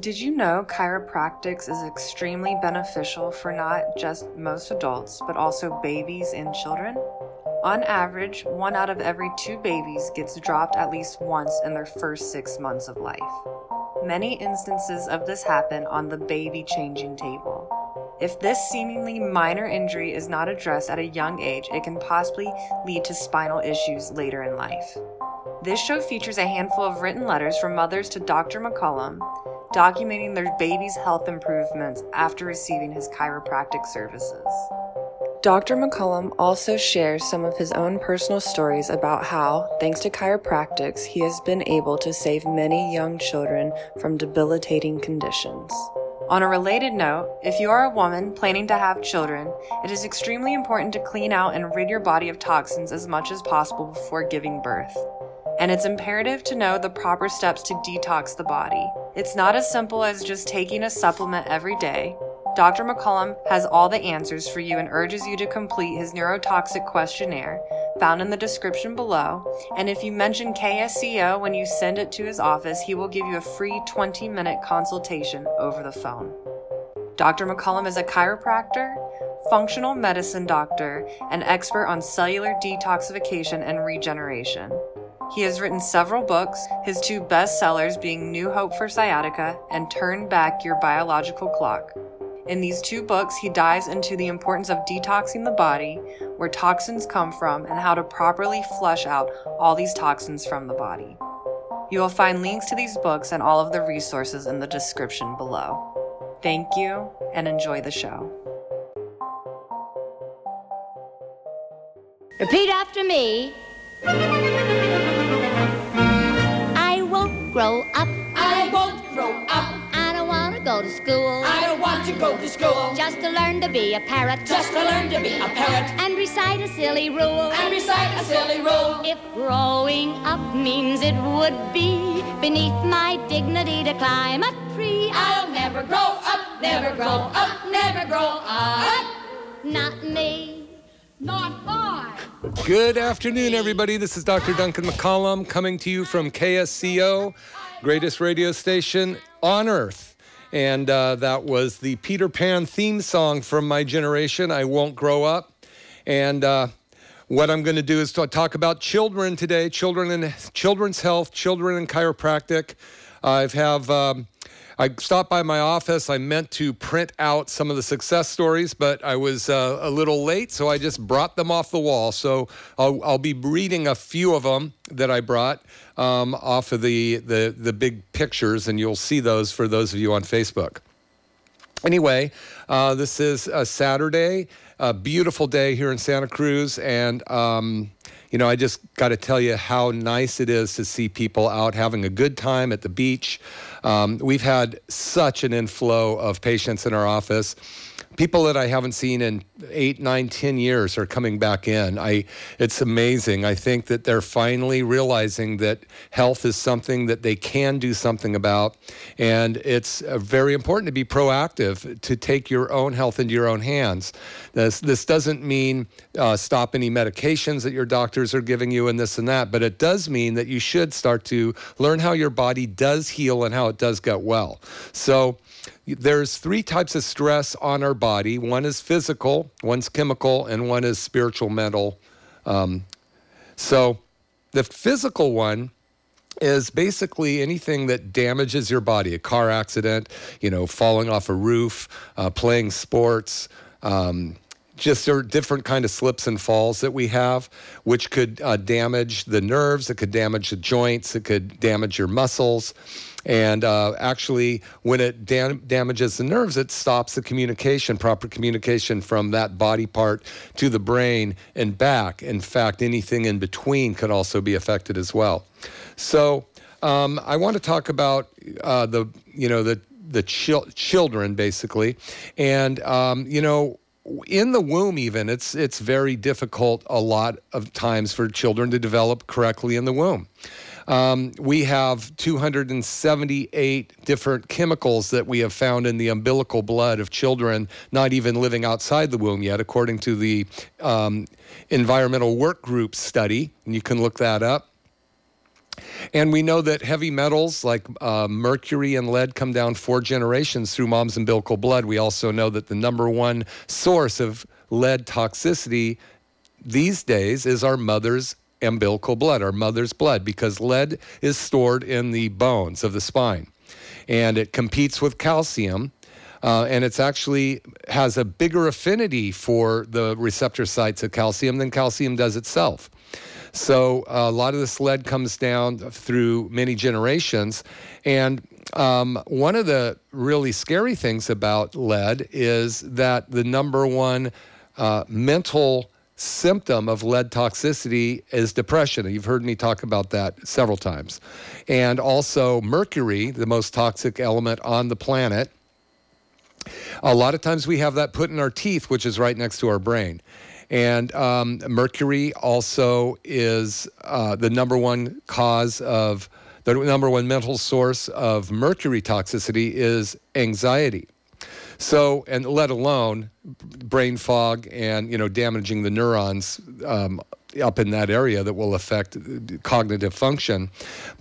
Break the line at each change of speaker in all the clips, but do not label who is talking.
Did you know chiropractics is extremely beneficial for not just most adults, but also babies and children? On average, one out of every two babies gets dropped at least once in their first six months of life. Many instances of this happen on the baby changing table. If this seemingly minor injury is not addressed at a young age, it can possibly lead to spinal issues later in life. This show features a handful of written letters from mothers to Dr. McCollum documenting their baby's health improvements after receiving his chiropractic services. Dr. McCollum also shares some of his own personal stories about how, thanks to chiropractics, he has been able to save many young children from debilitating conditions. On a related note, if you are a woman planning to have children, it is extremely important to clean out and rid your body of toxins as much as possible before giving birth. And it's imperative to know the proper steps to detox the body. It's not as simple as just taking a supplement every day. Dr. McCollum has all the answers for you and urges you to complete his neurotoxic questionnaire found in the description below. And if you mention KSCO when you send it to his office, he will give you a free 20 minute consultation over the phone. Dr. McCollum is a chiropractor, functional medicine doctor, and expert on cellular detoxification and regeneration. He has written several books, his two bestsellers being New Hope for Sciatica and Turn Back Your Biological Clock. In these two books, he dives into the importance of detoxing the body, where toxins come from, and how to properly flush out all these toxins from the body. You will find links to these books and all of the resources in the description below. Thank you and enjoy the show.
Repeat after me. Grow up.
I won't grow up.
I don't want to go to school.
I don't want to go to school.
Just to learn to be a parrot.
Just to learn to be a parrot.
And recite a silly rule.
And recite a silly rule.
If growing up means it would be beneath my dignity to climb a tree,
I'll never grow up, never grow up, never grow up.
Not me.
Not I.
Good afternoon, everybody. This is Dr. Duncan McCollum coming to you from KSCO, greatest radio station on earth. And uh, that was the Peter Pan theme song from my generation, I Won't Grow Up. And uh, what I'm going to do is talk about children today, children and children's health, children and chiropractic. I have. Um, I stopped by my office. I meant to print out some of the success stories, but I was uh, a little late, so I just brought them off the wall. So I'll, I'll be reading a few of them that I brought um, off of the, the, the big pictures, and you'll see those for those of you on Facebook. Anyway, uh, this is a Saturday, a beautiful day here in Santa Cruz, and um, you know, I just got to tell you how nice it is to see people out having a good time at the beach. Um, we've had such an inflow of patients in our office people that I haven't seen in eight, nine, ten years are coming back in. I, it's amazing. I think that they're finally realizing that health is something that they can do something about, and it's uh, very important to be proactive to take your own health into your own hands. This this doesn't mean uh, stop any medications that your doctors are giving you and this and that, but it does mean that you should start to learn how your body does heal and how it does get well. So there's three types of stress on our body one is physical, one's chemical, and one is spiritual, mental. Um, so the physical one is basically anything that damages your body a car accident, you know, falling off a roof, uh, playing sports. Um, just are different kind of slips and falls that we have, which could uh, damage the nerves, it could damage the joints, it could damage your muscles. And uh, actually, when it dam- damages the nerves, it stops the communication, proper communication from that body part to the brain and back. In fact, anything in between could also be affected as well. So, um, I want to talk about uh, the, you know, the the chil- children basically, and um, you know in the womb even it's it's very difficult a lot of times for children to develop correctly in the womb um, we have 278 different chemicals that we have found in the umbilical blood of children not even living outside the womb yet according to the um, environmental work group study and you can look that up and we know that heavy metals like uh, mercury and lead come down four generations through mom's umbilical blood. We also know that the number one source of lead toxicity these days is our mother's umbilical blood, our mother's blood, because lead is stored in the bones of the spine and it competes with calcium. Uh, and it's actually has a bigger affinity for the receptor sites of calcium than calcium does itself. So uh, a lot of this lead comes down through many generations. And um, one of the really scary things about lead is that the number one uh, mental symptom of lead toxicity is depression. You've heard me talk about that several times. And also, mercury, the most toxic element on the planet. A lot of times we have that put in our teeth, which is right next to our brain. And um, mercury also is uh, the number one cause of the number one mental source of mercury toxicity is anxiety. So, and let alone brain fog and you know damaging the neurons um, up in that area that will affect cognitive function.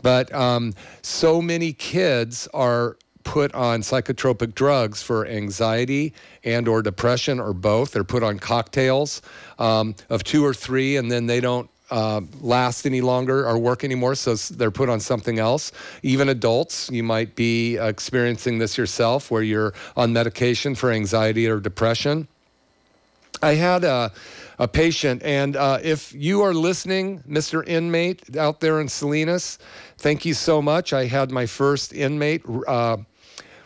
But um, so many kids are put on psychotropic drugs for anxiety and or depression or both. They're put on cocktails um, of two or three, and then they don't uh, last any longer or work anymore, so they're put on something else. Even adults, you might be experiencing this yourself, where you're on medication for anxiety or depression. I had a, a patient, and uh, if you are listening, Mr. Inmate out there in Salinas, thank you so much. I had my first inmate. Uh,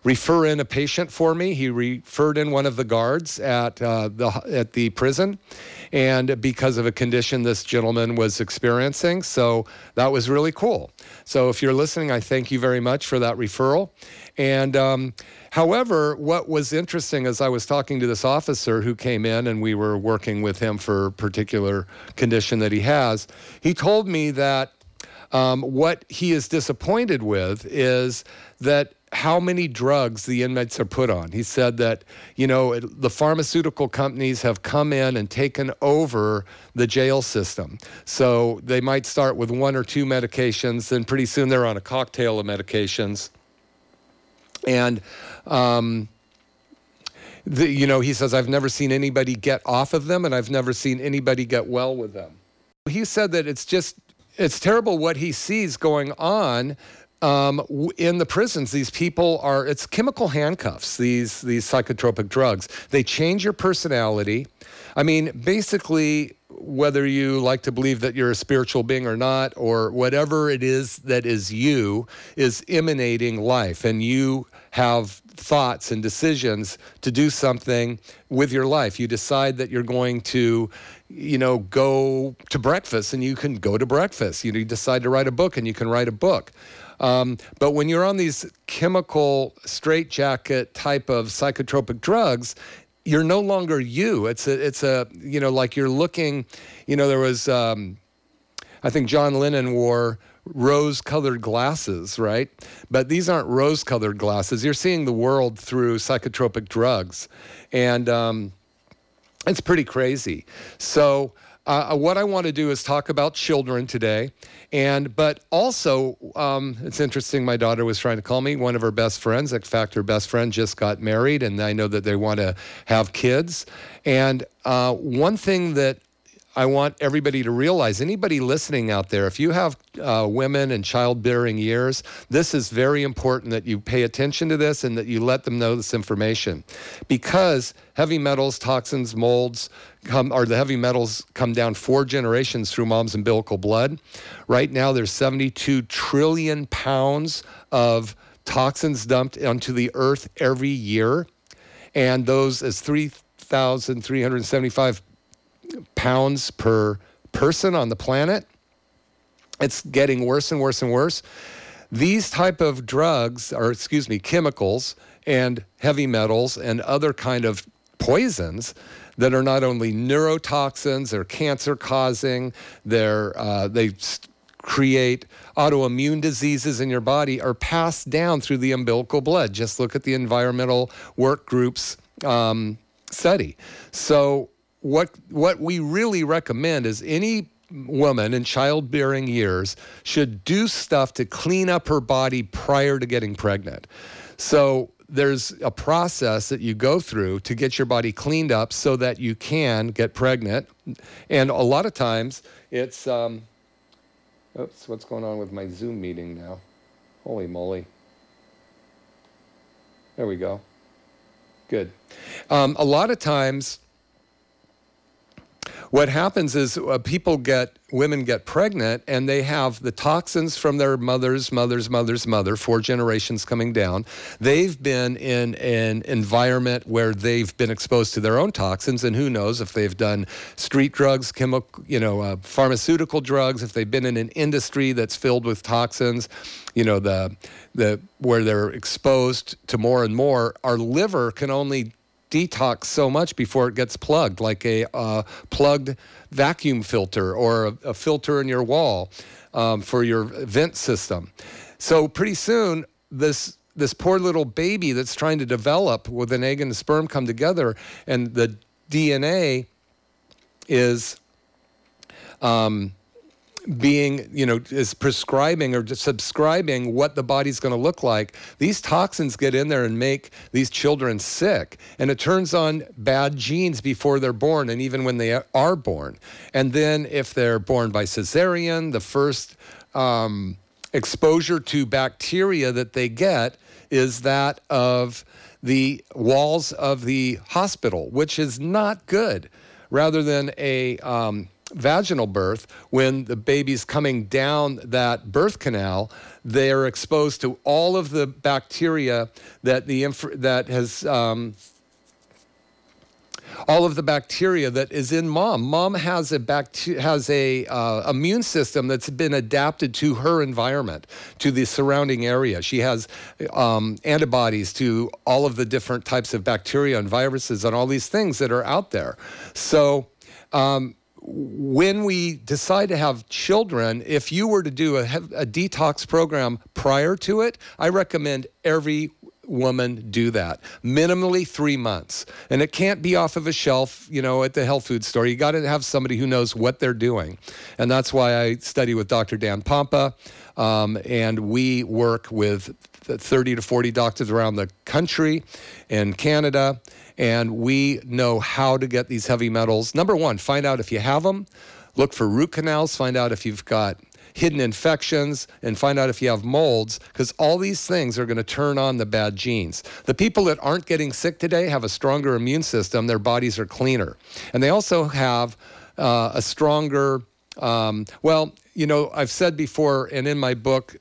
refer in a patient for me. He referred in one of the guards at uh, the at the prison, and because of a condition this gentleman was experiencing, so that was really cool. So if you're listening, I thank you very much for that referral. And um, however, what was interesting as I was talking to this officer who came in and we were working with him for a particular condition that he has, he told me that um, what he is disappointed with is that how many drugs the inmates are put on. He said that, you know, the pharmaceutical companies have come in and taken over the jail system. So they might start with one or two medications, then pretty soon they're on a cocktail of medications. And, um, the, you know, he says, I've never seen anybody get off of them and I've never seen anybody get well with them. He said that it's just, it's terrible what he sees going on um, in the prisons, these people are it's chemical handcuffs. These these psychotropic drugs. They change your personality. I mean, basically, whether you like to believe that you're a spiritual being or not, or whatever it is that is you, is emanating life, and you have thoughts and decisions to do something with your life. You decide that you're going to, you know, go to breakfast, and you can go to breakfast. You decide to write a book, and you can write a book. Um, but when you're on these chemical straitjacket type of psychotropic drugs, you're no longer you. It's a, it's a, you know, like you're looking, you know, there was, um, I think John Lennon wore rose colored glasses, right? But these aren't rose colored glasses. You're seeing the world through psychotropic drugs. And um, it's pretty crazy. So, uh, what I want to do is talk about children today, and but also um, it's interesting. My daughter was trying to call me. One of her best friends, in fact, her best friend just got married, and I know that they want to have kids. And uh, one thing that I want everybody to realize anybody listening out there, if you have uh, women and childbearing years, this is very important that you pay attention to this and that you let them know this information. Because heavy metals, toxins, molds, come, or the heavy metals come down four generations through mom's umbilical blood. Right now, there's 72 trillion pounds of toxins dumped onto the earth every year. And those as 3,375 pounds per person on the planet. It's getting worse and worse and worse. these type of drugs, or excuse me, chemicals and heavy metals and other kind of poisons that are not only neurotoxins, they're cancer causing, they're, uh, they create autoimmune diseases in your body are passed down through the umbilical blood. Just look at the environmental work groups um, study. So what what we really recommend is any woman in childbearing years should do stuff to clean up her body prior to getting pregnant. So there's a process that you go through to get your body cleaned up so that you can get pregnant. And a lot of times it's, um, oops, what's going on with my Zoom meeting now? Holy moly. There we go. Good. Um, a lot of times what happens is uh, people get women get pregnant and they have the toxins from their mother's mother's mother's mother four generations coming down. They've been in an environment where they've been exposed to their own toxins and who knows if they've done street drugs chemical you know uh, pharmaceutical drugs if they've been in an industry that's filled with toxins you know the the where they're exposed to more and more. Our liver can only detox so much before it gets plugged, like a uh, plugged vacuum filter or a, a, filter in your wall um, for your vent system. So pretty soon, this this poor little baby that's trying to develop with an egg and a sperm come together, and the DNA is um, being, you know, is prescribing or subscribing what the body's going to look like, these toxins get in there and make these children sick. And it turns on bad genes before they're born and even when they are born. And then if they're born by cesarean, the first um, exposure to bacteria that they get is that of the walls of the hospital, which is not good. Rather than a um, vaginal birth, when the baby's coming down that birth canal, they are exposed to all of the bacteria that the inf- that has um, all of the bacteria that is in mom. Mom has a bacteria, has a uh, immune system that's been adapted to her environment, to the surrounding area. She has um, antibodies to all of the different types of bacteria and viruses and all these things that are out there. So. Um, when we decide to have children, if you were to do a, a, detox program prior to it, I recommend every woman do that. Minimally three months. And it can't be off of a shelf you know at the health food store. You got to have somebody who knows what they're doing. And that's why i study with dr dan pompa um, and we work with 30 to 40 doctors around the country and canada and we know how to get these heavy metals. Number one, find out if you have them. Look for root canals. Find out if you've got hidden infections and find out if you have molds because all these things are going to turn on the bad genes. The people that aren't getting sick today have a stronger immune system, their bodies are cleaner. And they also have uh, a stronger, um, well, you know, I've said before, and in my book,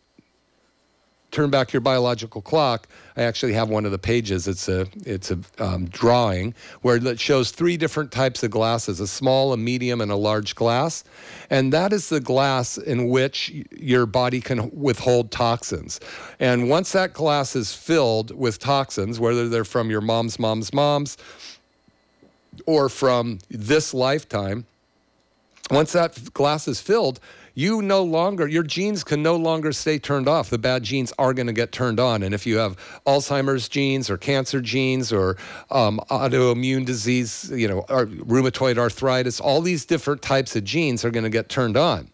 turn back your biological clock, I actually have one of the pages. It's a it's a um, drawing where it shows three different types of glasses: a small, a medium, and a large glass. And that is the glass in which your body can withhold toxins. And once that glass is filled with toxins, whether they're from your mom's mom's mom's or from this lifetime, once that glass is filled, you no longer, your genes can no longer stay turned off. The bad genes are going to get turned on. And if you have Alzheimer's genes or cancer genes or um, autoimmune disease, you know, rheumatoid arthritis, all these different types of genes are going to get turned on.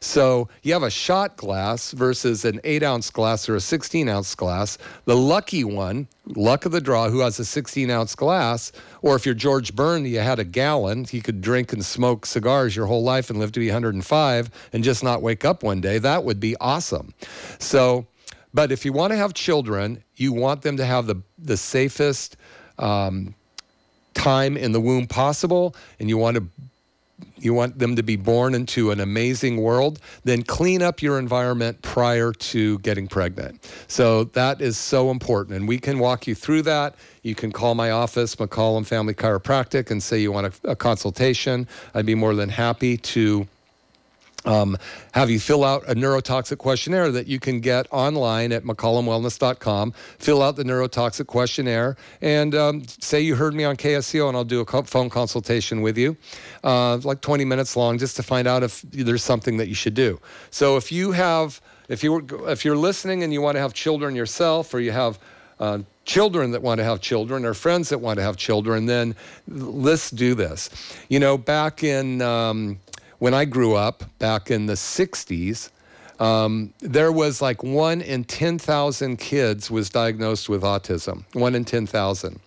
So you have a shot glass versus an eight ounce glass or a 16 ounce glass. The lucky one, luck of the draw, who has a 16 ounce glass, or if you're George Byrne, you had a gallon, he could drink and smoke cigars your whole life and live to be 105 and just not wake up one day. That would be awesome. So, but if you want to have children, you want them to have the, the safest um, time in the womb possible, and you want to you want them to be born into an amazing world, then clean up your environment prior to getting pregnant. So that is so important. And we can walk you through that. You can call my office, McCollum Family Chiropractic, and say you want a, a consultation. I'd be more than happy to um, have you fill out a neurotoxic questionnaire that you can get online at mccollumwellness.com. Fill out the neurotoxic questionnaire and um, say you heard me on KSCO, and I'll do a phone consultation with you, uh, like 20 minutes long, just to find out if there's something that you should do. So if you have, if you if you're listening and you want to have children yourself, or you have uh, children that want to have children or friends that want to have children, then let's do this. You know, back in um, when I grew up back in the 60s, um, there was like one in 10,000 kids was diagnosed with autism. One in 10,000.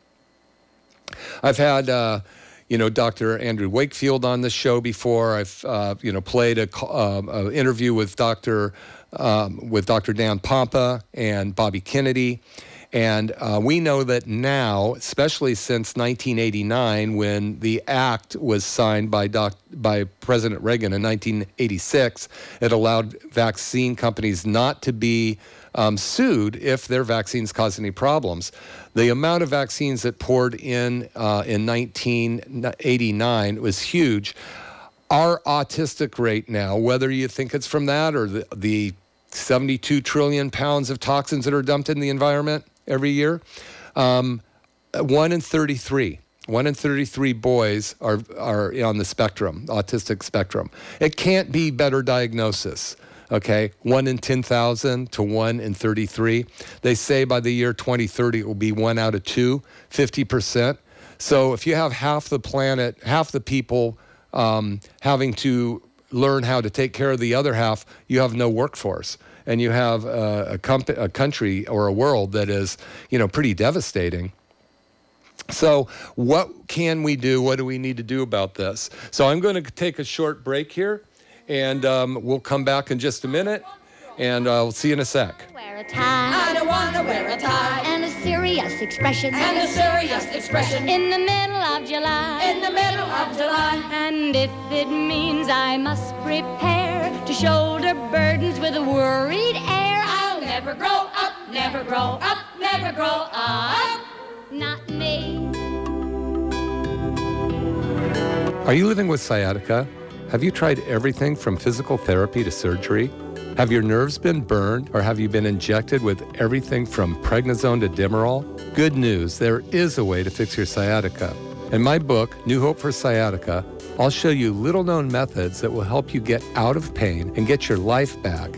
I've had, uh, you know, Dr. Andrew Wakefield on the show before. I've, uh, you know, played a, uh, interview with Dr. Um, with Dr. Dan Pompa and Bobby Kennedy. And uh, we know that now, especially since 1989, when the act was signed by, doc, by President Reagan in 1986, it allowed vaccine companies not to be um, sued if their vaccines cause any problems. The amount of vaccines that poured in uh, in 1989 was huge. Our autistic rate now, whether you think it's from that or the, the 72 trillion pounds of toxins that are dumped in the environment, every year. Um, one in 33. One in 33 boys are, are on the spectrum, autistic spectrum. It can't be better diagnosis okay? One in 10,000 to one in 33. They say by the year 2030, it will be one out of two, 50%. So if you have half the planet, half the people um, having to learn how to take care of the other half, you have no workforce and you have a, a, comp- a country or a world that is, you know, pretty devastating. So, what can we do? What do we need to do about this? So, I'm going to take a short break here, and um, we'll come back in just a minute, and uh, I'll see you in a sec.
Wear a tie.
I don't want to wear a tie.
And a serious expression.
And a serious expression.
In the middle of July.
In the middle of July.
And if it means I must prepare to shoulder burdens with a worried air.
I'll never grow up, never grow up, never grow up.
Not me.
Are you living with sciatica? Have you tried everything from physical therapy to surgery? Have your nerves been burned or have you been injected with everything from prednisone to Demerol? Good news, there is a way to fix your sciatica. In my book, New Hope for Sciatica, I'll show you little known methods that will help you get out of pain and get your life back,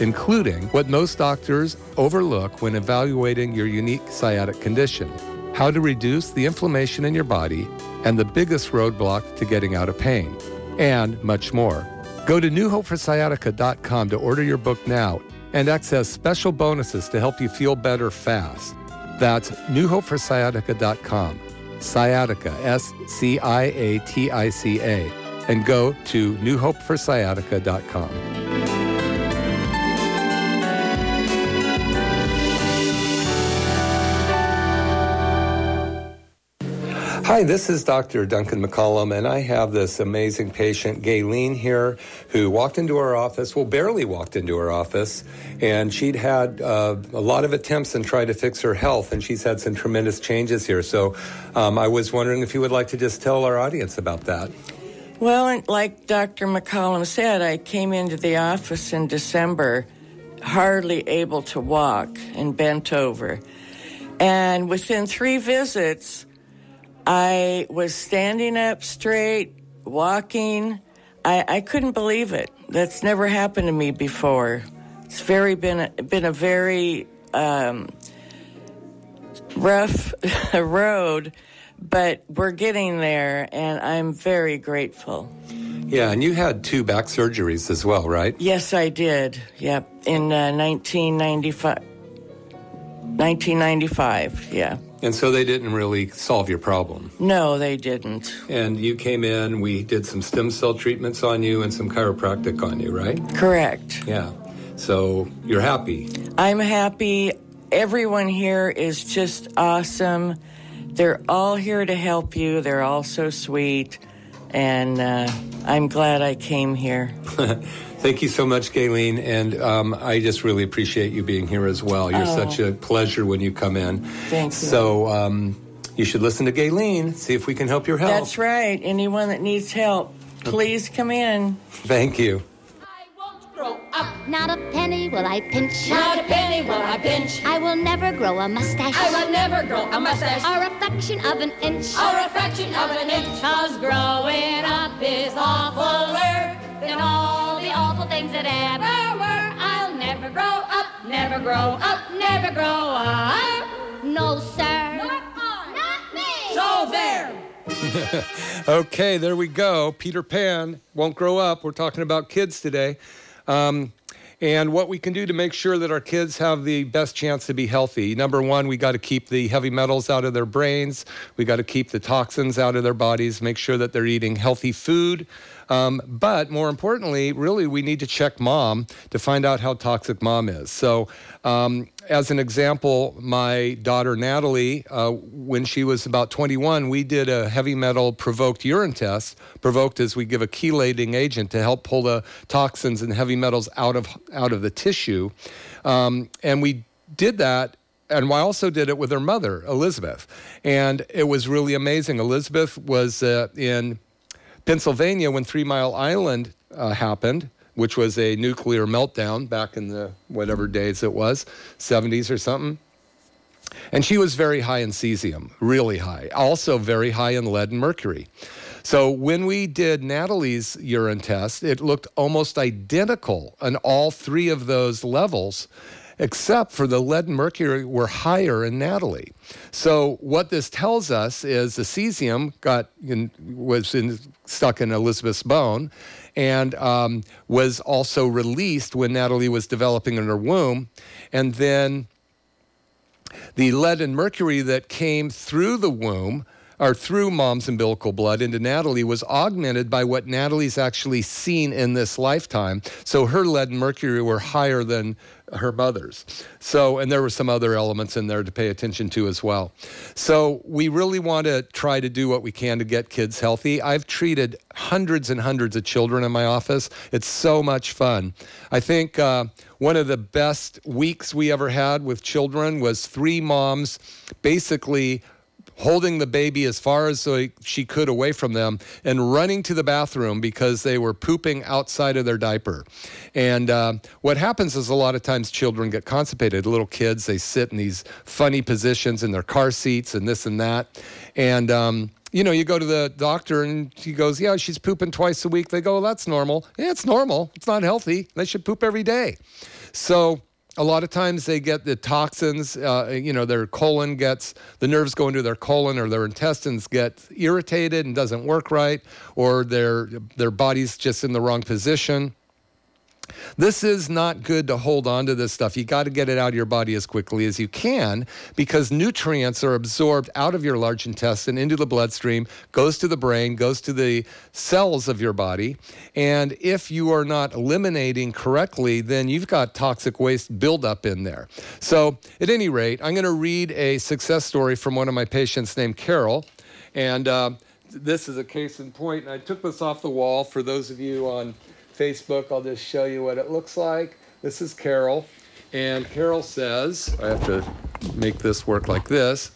including what most doctors overlook when evaluating your unique sciatic condition how to reduce the inflammation in your body and the biggest roadblock to getting out of pain, and much more. Go to newhopeforsciatica.com to order your book now and access special bonuses to help you feel better fast. That's newhopeforsciatica.com sciatica, S C I A T I C A, and go to newhopeforsciatica.com. Hi, this is Dr. Duncan McCollum, and I have this amazing patient, Gayleen, here, who walked into our office, well, barely walked into our office, and she'd had uh, a lot of attempts and tried to fix her health, and she's had some tremendous changes here. So um, I was wondering if you would like to just tell our audience about that.
Well, like Dr. McCollum said, I came into the office in December, hardly able to walk and bent over. And within three visits, I was standing up straight, walking. I, I couldn't believe it. That's never happened to me before. It's very been a, been a very um, rough road, but we're getting there, and I'm very grateful.
Yeah, and you had two back surgeries as well, right?
Yes, I did. Yep, in uh, 1995. 1995, yeah.
And so they didn't really solve your problem.
No, they didn't.
And you came in, we did some stem cell treatments on you and some chiropractic on you, right?
Correct.
Yeah. So you're happy.
I'm happy. Everyone here is just awesome. They're all here to help you. They're all so sweet. And uh, I'm glad I came here.
Thank you so much, Gayleen. And um, I just really appreciate you being here as well. You're oh. such a pleasure when you come in.
Thank you.
So um, you should listen to Gayleen, see if we can help your health.
That's right. Anyone that needs help, please come in.
Thank you.
Not a penny will I pinch.
Not a penny will I pinch.
I will never grow a mustache.
I will never grow a mustache.
Or a fraction of an inch.
Or a fraction of an inch. Cause growing up is awfuler than all the awful things that ever were. I'll never grow up, never grow up, never grow up.
No, sir.
Not I. Not me. So there.
okay, there we go. Peter Pan won't grow up. We're talking about kids today. Um, and what we can do to make sure that our kids have the best chance to be healthy. Number one, we got to keep the heavy metals out of their brains. We got to keep the toxins out of their bodies, make sure that they're eating healthy food. Um, but more importantly, really, we need to check mom to find out how toxic mom is. So, um, as an example, my daughter Natalie, uh, when she was about 21, we did a heavy metal provoked urine test. Provoked is we give a chelating agent to help pull the toxins and heavy metals out of out of the tissue, um, and we did that and I also did it with her mother, Elizabeth. And it was really amazing. Elizabeth was uh, in Pennsylvania when Three Mile Island uh, happened, which was a nuclear meltdown back in the whatever days it was, 70s or something. And she was very high in cesium, really high, also very high in lead and mercury. So when we did Natalie's urine test, it looked almost identical on all three of those levels except for the lead and mercury were higher in Natalie. So what this tells us is the cesium got in, was in, stuck in Elizabeth's bone, and um, was also released when Natalie was developing in her womb, and then the lead and mercury that came through the womb or through mom's umbilical blood into Natalie was augmented by what Natalie's actually seen in this lifetime. So her lead and mercury were higher than her mother's. So, and there were some other elements in there to pay attention to as well. So, we really want to try to do what we can to get kids healthy. I've treated hundreds and hundreds of children in my office. It's so much fun. I think uh, one of the best weeks we ever had with children was three moms basically holding the baby as far as she could away from them and running to the bathroom because they were pooping outside of their diaper. And uh, what happens is a lot of times children get constipated. Little kids, they sit in these funny positions in their car seats and this and that. And, um, you know, you go to the doctor and he goes, Yeah, she's pooping twice a week. They go, well, That's normal. Yeah, it's normal. It's not healthy. They should poop every day. So, a lot of times they get the toxins, uh, you know, their colon gets, the nerves go into their colon or their intestines get irritated and doesn't work right, or their, their body's just in the wrong position. This is not good to hold on to this stuff. You got to get it out of your body as quickly as you can because nutrients are absorbed out of your large intestine into the bloodstream, goes to the brain, goes to the cells of your body. And if you are not eliminating correctly, then you've got toxic waste buildup in there. So, at any rate, I'm going to read a success story from one of my patients named Carol. And uh, this is a case in point. And I took this off the wall for those of you on Facebook. I'll just show you what it looks like. This is Carol. And Carol says, I have to make this work like this.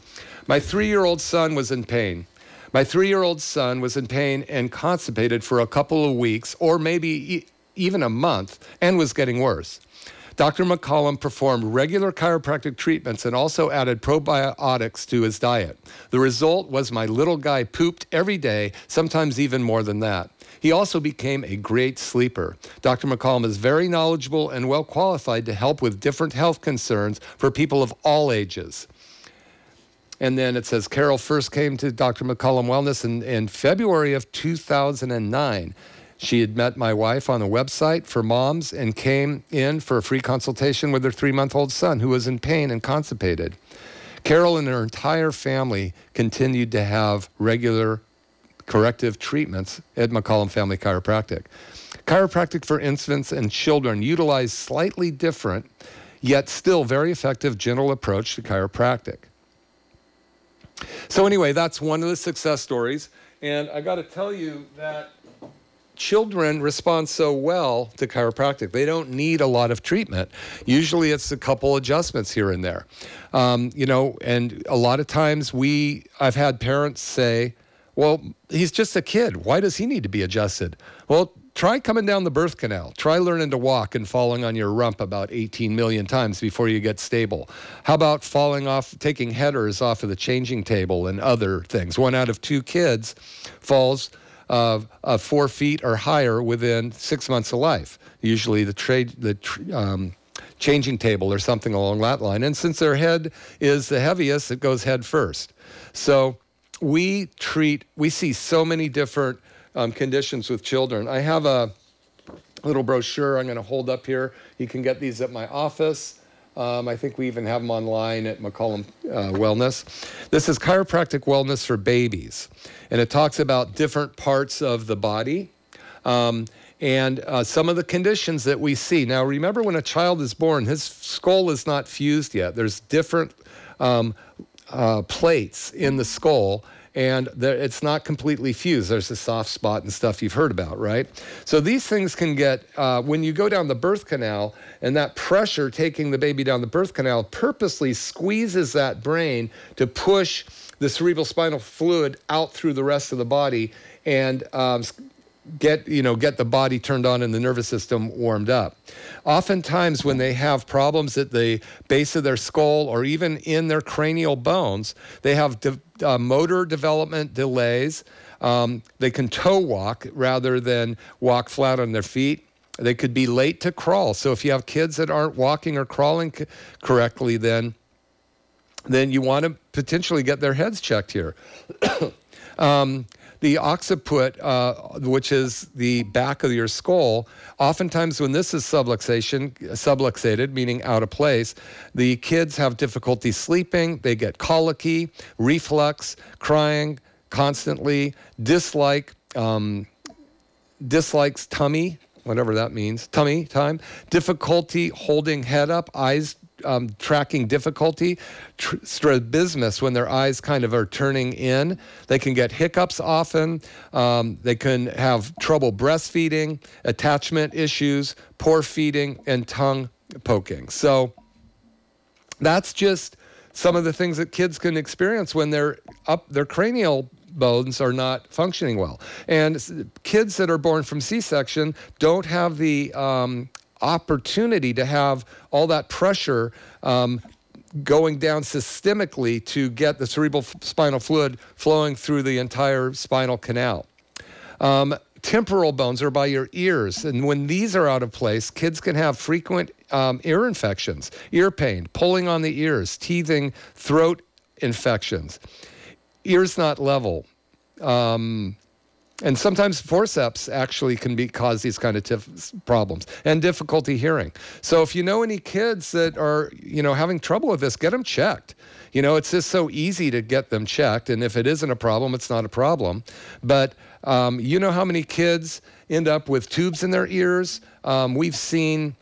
My three year old son was in pain. My three year old son was in pain and constipated for a couple of weeks or maybe e- even a month and was getting worse. Dr. McCollum performed regular chiropractic treatments and also added probiotics to his diet. The result was my little guy pooped every day, sometimes even more than that. He also became a great sleeper. Dr. McCollum is very knowledgeable and well qualified to help with different health concerns for people of all ages. And then it says Carol first came to Dr. McCollum Wellness in, in February of 2009. She had met my wife on a website for moms and came in for a free consultation with her three month old son who was in pain and constipated. Carol and her entire family continued to have regular corrective treatments at McCollum Family Chiropractic. Chiropractic for infants and children utilize slightly different, yet still very effective general approach to chiropractic. So, anyway, that's one of the success stories. And I got to tell you that children respond so well to chiropractic. They don't need a lot of treatment. Usually it's a couple adjustments here and there. Um, you know, and a lot of times we, I've had parents say, well, he's just a kid. Why does he need to be adjusted? Well, try coming down the birth canal. Try learning to walk and falling on your rump about 18 million times before you get stable. How about falling off, taking headers off of the changing table and other things? One out of two kids falls uh, uh, four feet or higher within six months of life. Usually the trade, the um, changing table or something along that line. And since their head is the heaviest, it goes head first. So we treat, we see so many different um, conditions with children. I have a little brochure I'm going to hold up here. You can get these at my office. Um, I think we even have them online at McCollum uh, Wellness. This is chiropractic wellness for babies, and it talks about different parts of the body. Um, and uh, some of the conditions that we see. Now, remember when a child is born, his skull is not fused yet. There's different um, uh, plates in the skull, and it's not completely fused. There's a soft spot and stuff you've heard about, right? So these things can get, uh, when you go down the birth canal, and that pressure taking the baby down the birth canal purposely squeezes that brain to push the cerebral spinal fluid out through the rest of the body and um, get you know get the body turned on and the nervous system warmed up. Oftentimes when they have problems at the base of their skull or even in their cranial bones they have de- uh, motor development delays. Um, they can toe walk rather than walk flat on their feet. They could be late to crawl. So if you have kids that aren't walking or crawling c- correctly then then you want to potentially get their heads checked here. Um, the occiput, uh, which is the back of your skull, oftentimes when this is subluxation, subluxated, meaning out of place, the kids have difficulty sleeping, they get colicky, reflux, crying constantly, dislike, um, dislikes tummy, whatever that means, tummy time, difficulty holding head up, eyes um, tracking difficulty, tr- strabismus when their eyes kind of are turning in. They can get hiccups often. Um, they can have trouble breastfeeding, attachment issues, poor feeding, and tongue poking. So that's just some of the things that kids can experience when they're up their cranial bones are not functioning well. And kids that are born from C-section don't have the um, opportunity to have all that pressure um, going down systemically to get the cerebral spinal fluid flowing through the entire spinal canal. Um, temporal bones are by your ears, and when these are out of place, kids can have frequent um, ear infections, ear pain, pulling on the ears, teething throat infections. Ears not level. Um, and sometimes forceps actually can be cause these kind of tif- problems and difficulty hearing. So if you know any kids that are, you know, having trouble with this, get them checked. You know, it's just so easy to get them checked. And if it isn't a problem, it's not a problem. But um, you know how many kids end up with tubes in their ears? Um, we've seen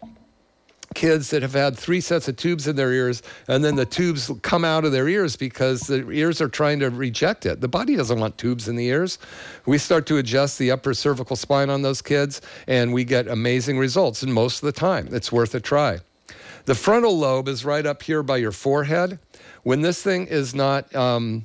kids that have had three sets of tubes in their ears and then the tubes come out of their ears because the ears are trying to reject it. The body doesn't want tubes in the ears. We start to adjust the upper cervical spine on those kids and we get amazing results. And most of the time, it's worth a try. The frontal lobe is right up here by your forehead. When this thing is not, um,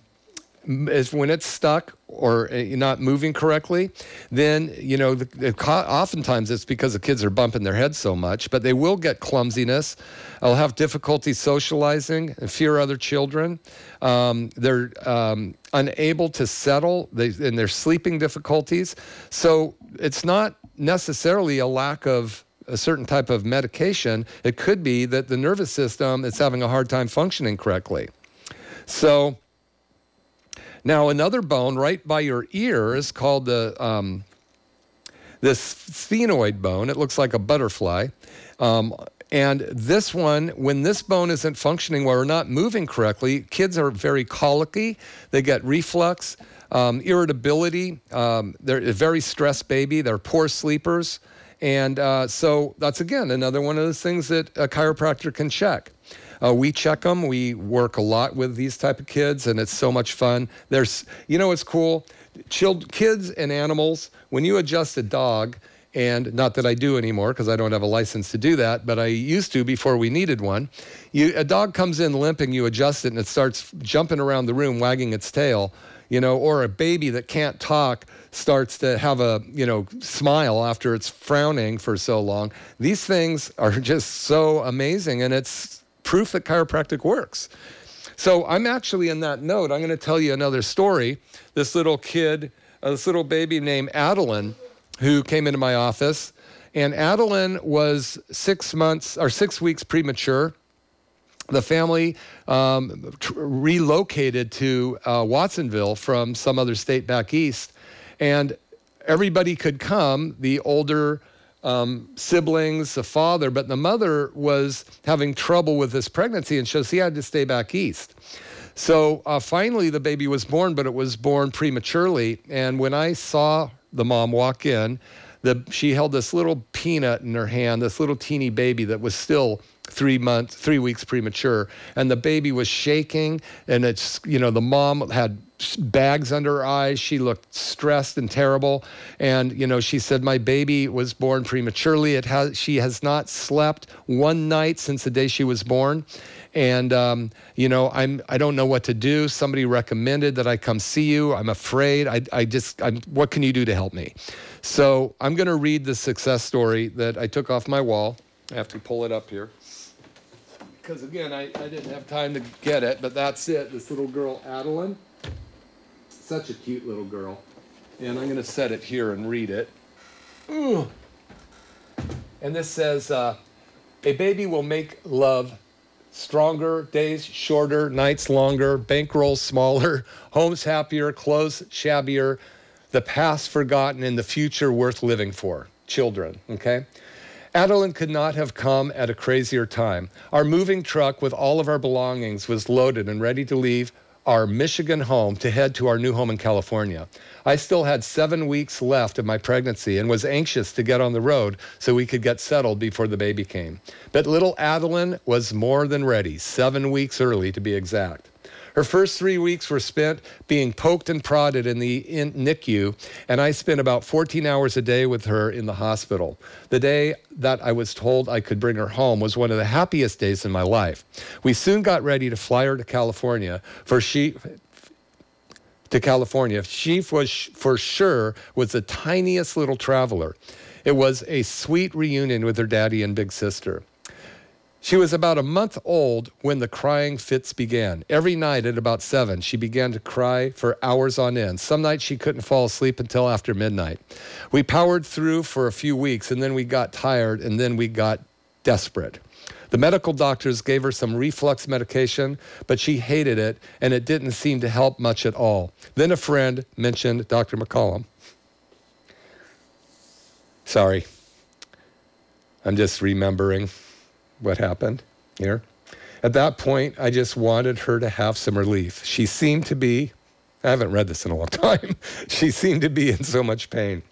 is when it's stuck or uh, not moving correctly, then you know the, the, oftentimes it's because the kids are bumping their heads so much. But they will get clumsiness. They'll have difficulty socializing, and fear other children. Um, they're um, unable to settle, they, and their sleeping difficulties. So it's not necessarily a lack of a certain type of medication. It could be that the nervous system is having a hard time functioning correctly. So now, another bone right by your ear is called the um, this sphenoid bone. It looks like a butterfly. Um, and this one, when this bone isn't functioning well or not moving correctly, kids are very colicky. They get reflux, um, irritability. Um, they're a very stressed baby. They're poor sleepers. And uh, so that's, again, another one of those things that a chiropractor can check. Uh, we check them. We work a lot with these type of kids, and it's so much fun. There's, you know, it's cool. Child, kids and animals. When you adjust a dog, and not that I do anymore because I don't have a license to do that, but I used to before we needed one. You, a dog comes in limping, you adjust it, and it starts jumping around the room, wagging its tail. you know, or a baby that can't talk starts to have a, you know, smile after it's frowning for so long. These things are just so amazing and it's proof that chiropractic works. So I'm actually in that note, I'm going to tell you another story. This little kid, uh, this little baby named Adeline, who came into my office, and Adeline was six months or six weeks premature the family um, tr- relocated to uh, Watsonville from some other state back east, and everybody could come. The older um, siblings, the father, but the mother was having trouble with this pregnancy, and so she had to stay back east. So uh, finally, the baby was born, but it was born prematurely. And when I saw the mom walk in, the, she held this little peanut in her hand, this little teeny baby that was still three months, three weeks premature, and the baby was shaking, and it's you know the mom had bags under her eyes. She looked stressed and terrible, and you know she said my baby was born prematurely. It has she has not slept one night since the day she was born. And um, you know, I'm I don't know what to do. Somebody recommended that I come see you. I'm afraid. I, I just I'm, what can you do to help me? So I'm going to read the success story that I took off my wall. I have to pull it up here because again, I, I didn't have time to get it, but that's it. This little girl, Adeline. Such a cute little girl. And I'm going to set it here and read it. Ooh. And this says, uh, a baby will make love stronger, days shorter, nights longer, bankrolls smaller, homes happier, clothes shabbier, the past forgotten, and the future worth living for. Children, okay? Adeline could not have come at a crazier time. Our moving truck with all of our belongings was loaded and ready to leave our Michigan home to head to our new home in California. I still had seven weeks left of my pregnancy and was anxious to get on the road so we could get settled before the baby came. But little Adeline was more than ready, seven weeks early to be exact. Her first three weeks were spent being poked and prodded in the in NICU, and I spent about 14 hours a day with her in the hospital. The day that I was told I could bring her home was one of the happiest days in my life. We soon got ready to fly her to California, for she to California. She was for sure was the tiniest little traveler. It was a sweet reunion with her daddy and big sister. She was about a month old when the crying fits began. Every night at about seven, she began to cry for hours on end. Some nights she couldn't fall asleep until after midnight. We powered through for a few weeks and then we got tired and then we got desperate. The medical doctors gave her some reflux medication, but she hated it and it didn't seem to help much at all. Then a friend mentioned Dr. McCollum. Sorry. I'm just remembering what happened here. At that point, I just wanted her to have some relief. She seemed to be, I haven't read this in a long time, she seemed to be in so much pain.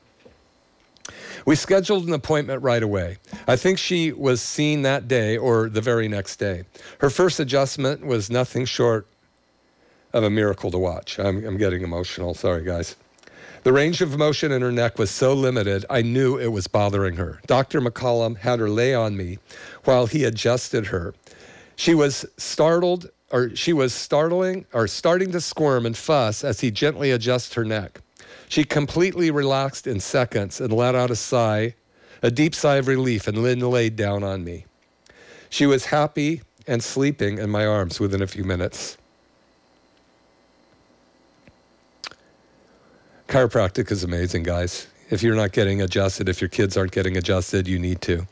We scheduled an appointment right away. I think she was seen that day or the very next day. Her first adjustment was nothing short of a miracle to watch. I'm, I'm getting emotional. Sorry, guys. The range of motion in her neck was so limited, I knew it was bothering her. Dr. McCollum had her lay on me while he adjusted her. She was startled, or she was startling, or starting to squirm and fuss as he gently adjusted her neck. She completely relaxed in seconds and let out a sigh, a deep sigh of relief, and then laid down on me. She was happy and sleeping in my arms within a few minutes. Chiropractic is amazing, guys. If you're not getting adjusted, if your kids aren't getting adjusted, you need to.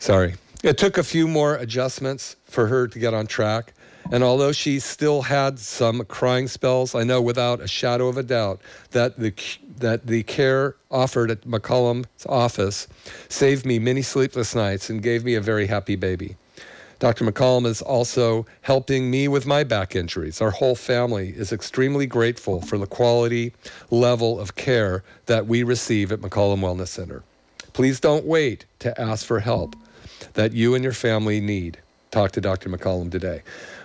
Sorry. It took a few more adjustments for her to get on track. And although she still had some crying spells, I know without a shadow of a doubt that the, that the care offered at McCollum's office saved me many sleepless nights and gave me a very happy baby. Dr. McCollum is also helping me with my back injuries. Our whole family is extremely grateful for the quality level of care that we receive at McCollum Wellness Center. Please don't wait to ask for help that you and your family need. Talk to Dr. McCollum today.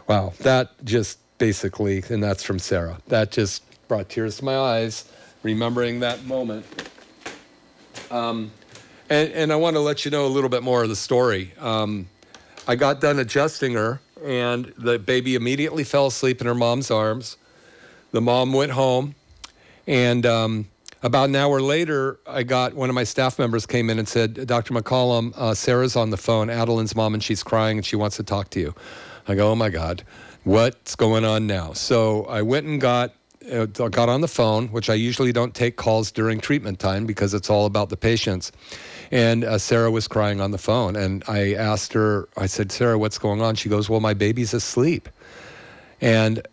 Wow, that just basically, and that's from Sarah, that just brought tears to my eyes, remembering that moment. Um, and, and I want to let you know a little bit more of the story. Um, I got done adjusting her, and the baby immediately fell asleep in her mom's arms. the mom went home, and um, about an hour later, I got one of my staff members came in and said, Dr. McCollum, uh, Sarah's on the phone, Adeline's mom, and she's crying and she wants to talk to you. I go, oh my God, what's going on now? So I went and got uh, got on the phone, which I usually don't take calls during treatment time because it's all about the patients. And uh, Sarah was crying on the phone, and I asked her, I said, Sarah, what's going on? She goes, Well, my baby's asleep. And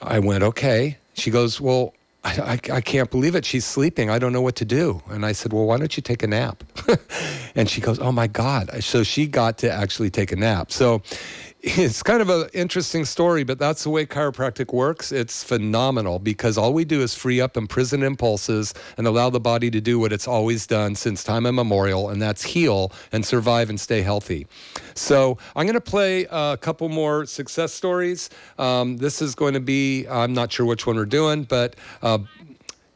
I went, Okay. She goes, Well, I, I, I, can't believe it. She's sleeping. I don't know what to do. And I said, Well, why don't you take a nap? and she goes, Oh my God. So she got to actually take a nap. So it's kind of an interesting story, but that's the way chiropractic works. It's phenomenal because all we do is free up imprisoned impulses and allow the body to do what it's always done since time immemorial, and that's heal and survive and stay healthy. So I'm going to play a couple more success stories. Um, this is going to be, I'm not sure which one we're doing, but uh,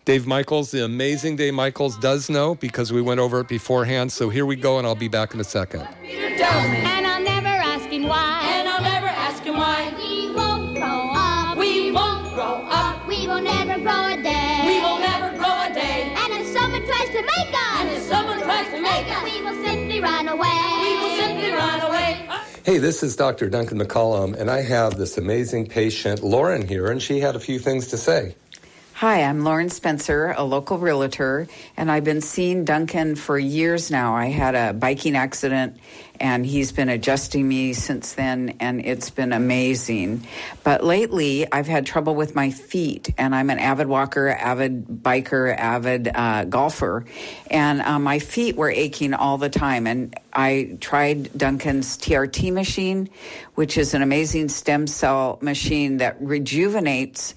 Dave Michaels, the amazing Dave Michaels, does know because we went over it beforehand. So here we go, and I'll be back in a second.
And I'll never ask him why. Someone tries to make us, we will simply run away.
We will simply run away.
Hey, this is Dr. Duncan McCollum, and I have this amazing patient, Lauren, here, and she had a few things to say.
Hi, I'm Lauren Spencer, a local realtor, and I've been seeing Duncan for years now. I had a biking accident, and he's been adjusting me since then, and it's been amazing. But lately, I've had trouble with my feet, and I'm an avid walker, avid biker, avid uh, golfer, and uh, my feet were aching all the time. And I tried Duncan's TRT machine, which is an amazing stem cell machine that rejuvenates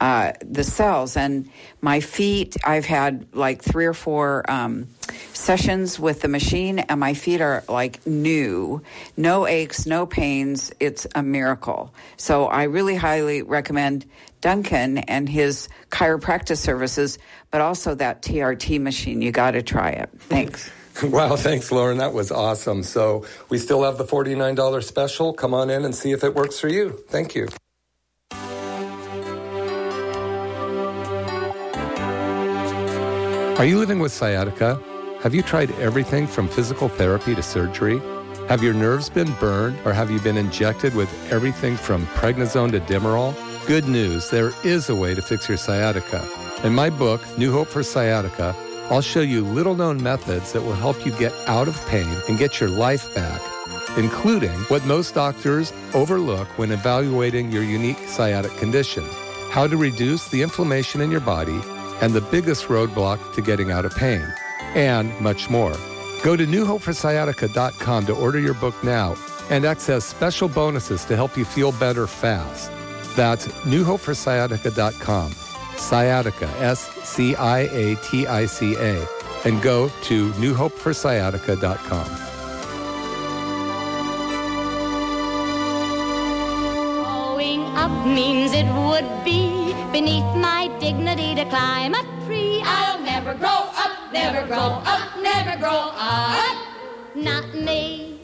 uh, the cells. And my feet, I've had like three or four um, sessions with the machine, and my feet are like new, no aches, no pains. It's a miracle. So I really highly recommend Duncan and his chiropractic services, but also that TRT machine. You got to try it. Thanks.
Wow, thanks, Lauren. That was awesome. So we still have the $49 special. Come on in and see if it works for you. Thank you. Are you living with sciatica? Have you tried everything from physical therapy to surgery? Have your nerves been burned or have you been injected with everything from prednisone to Demerol? Good news, there is a way to fix your sciatica. In my book, New Hope for Sciatica, I'll show you little known methods that will help you get out of pain and get your life back, including what most doctors overlook when evaluating your unique sciatic condition how to reduce the inflammation in your body and the biggest roadblock to getting out of pain, and much more. Go to newhopeforsciatica.com to order your book now and access special bonuses to help you feel better fast. That's newhopeforsciatica.com. Sciatica, S-C-I-A-T-I-C-A. And go to newhopeforsciatica.com.
Growing up means it would be beneath my dignity to climb a tree.
I'll never grow up, never grow up, never grow up.
Not me.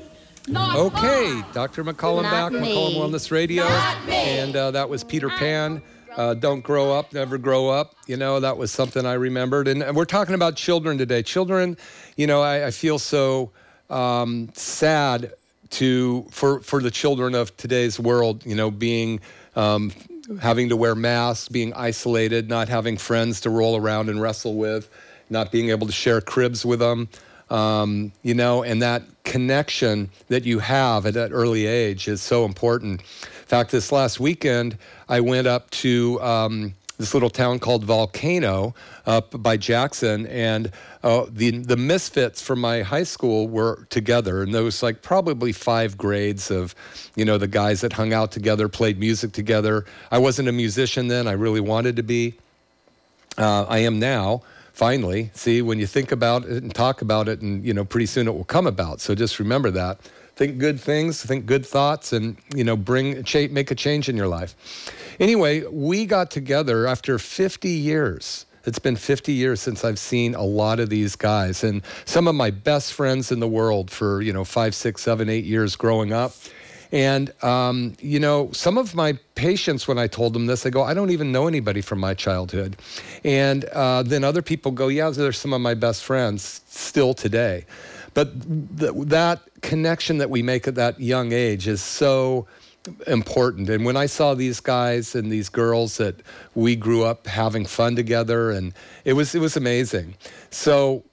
Not
Okay, Dr. McCollum
Not
back,
me.
McCollum Wellness Radio.
Not me.
And uh, that was Peter Pan. Uh, don't grow up, never grow up. You know, that was something I remembered. And, and we're talking about children today. Children, you know, I, I feel so um, sad to for for the children of today's world. You know, being um, having to wear masks, being isolated, not having friends to roll around and wrestle with, not being able to share cribs with them. Um, you know, and that connection that you have at that early age is so important. In fact, this last weekend, I went up to um, this little town called Volcano up by Jackson, and uh, the the misfits from my high school were together, and there was like probably five grades of, you know, the guys that hung out together, played music together. I wasn't a musician then; I really wanted to be. Uh, I am now. Finally, see when you think about it and talk about it, and you know, pretty soon it will come about. So just remember that. Think good things, think good thoughts, and you know, bring cha- make a change in your life. Anyway, we got together after 50 years. It's been 50 years since I've seen a lot of these guys, and some of my best friends in the world for you know five, six, seven, eight years growing up. And, um, you know, some of my patients, when I told them this, they go, I don't even know anybody from my childhood. And uh, then other people go, Yeah, they're some of my best friends still today. But th- that connection that we make at that young age is so important. And when I saw these guys and these girls that we grew up having fun together, and it was it was amazing. So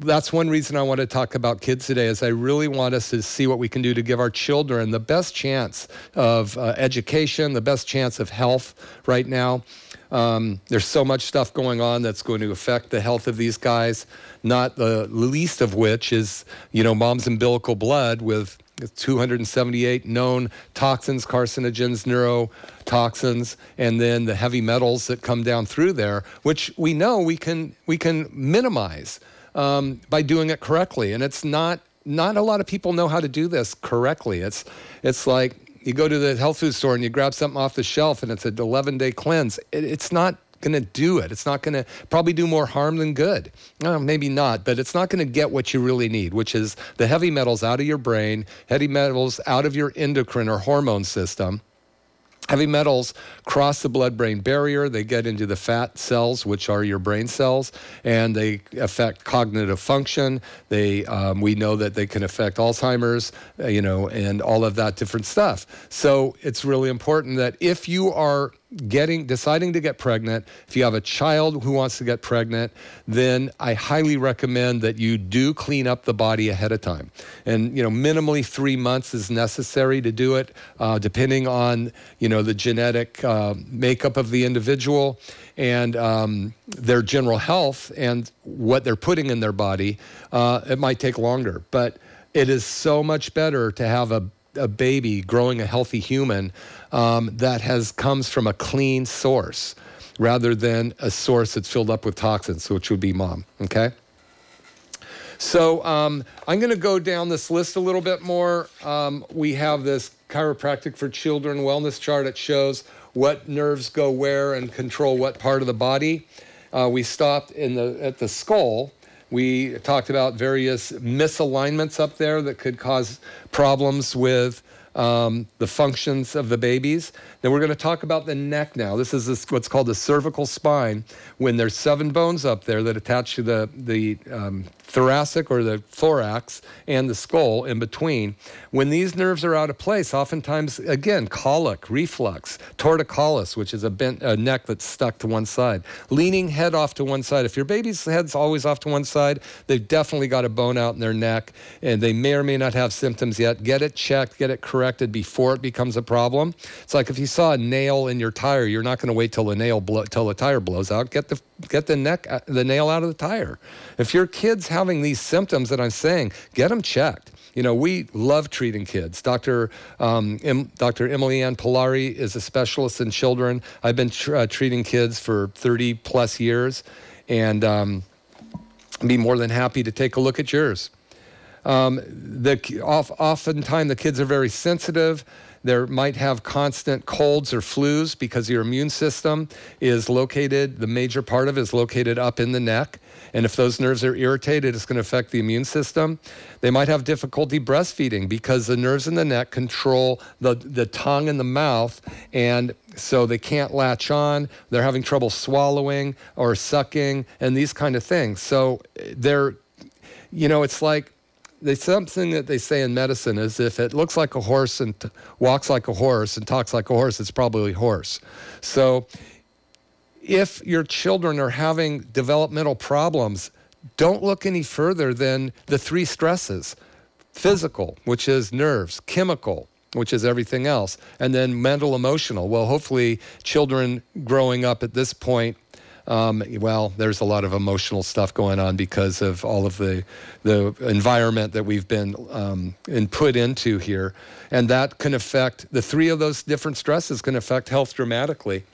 that's one reason I want to talk about kids today is I really want us to see what we can do to give our children the best chance of uh, education, the best chance of health right now. Um, there's so much stuff going on that's going to affect the health of these guys, not the least of which is, you know, mom's umbilical blood with 278 known toxins, carcinogens, neurotoxins, and then the heavy metals that come down through there, which we know we can we can minimize um, by doing it correctly. And it's not not a lot of people know how to do this correctly. It's it's like you go to the health food store and you grab something off the shelf and it's an 11 day cleanse. It, it's not going to do it. It's not going to probably do more harm than good. No, maybe not, but it's not going to get what you really need, which is the heavy metals out of your brain, heavy metals out of your endocrine or hormone system Heavy metals cross the blood brain barrier. They get into the fat cells, which are your brain cells, and they affect cognitive function. They, um, we know that they can affect Alzheimer's, uh, you know, and all of that different stuff. So it's really important that if you are getting deciding to get pregnant. If you have a child who wants to get pregnant then i highly recommend that you do clean up the body ahead of time. And you know minimally three months is necessary to do it uh, depending on you know the genetic uh, makeup of the individual and um, their general health and what they're putting in their body. Uh, it might take longer but it is so much better to have a, a baby growing a healthy human um, that has comes from a clean source rather than a source that's filled up with toxins, which would be mom. Okay. So um, I'm going to go down this list a little bit more. Um, we have this chiropractic for children wellness chart. It shows what nerves go where and control what part of the body. Uh, we stopped in the at the skull. We talked about various misalignments up there that could cause problems with um, the functions of the babies. Then we're going to talk about the neck now. This is this, what's called the cervical spine. When there's seven bones up there that attach to the, the um, thoracic or the thorax and the skull in between. When these nerves are out of place, oftentimes, again, colic, reflux, torticollis, which is a, bent, a neck that's stuck to one side, leaning head off to one side. If your baby's head's always off to one side, they've definitely got a bone out in their neck, and they may or may not have symptoms yet. Get it checked, get it corrected before it becomes a problem. It's like if you saw a nail in your tire, you're not going to wait till the nail blow, till the tire blows out. Get the get the neck uh, the nail out of the tire. If your kids having these symptoms that I'm saying, get them checked. You know, we love treating kids. Dr. Um, Dr. Emily Ann Polari is a specialist in children. I've been tr- uh, treating kids for 30 plus years, and um, be more than happy to take a look at yours. Um, the, off, oftentimes the kids are very sensitive. There might have constant colds or flus because your immune system is located, the major part of it is located up in the neck. And if those nerves are irritated, it's going to affect the immune system. They might have difficulty breastfeeding because the nerves in the neck control the, the tongue and the mouth. And so they can't latch on. They're having trouble swallowing or sucking and these kind of things. So they're, you know, it's like there's something that they say in medicine is if it looks like a horse and t- walks like a horse and talks like a horse, it's probably horse. So if your children are having developmental problems, don't look any further than the three stresses physical, which is nerves, chemical, which is everything else, and then mental, emotional. Well, hopefully, children growing up at this point um, well, there's a lot of emotional stuff going on because of all of the the environment that we've been um, put into here, and that can affect the three of those different stresses can affect health dramatically.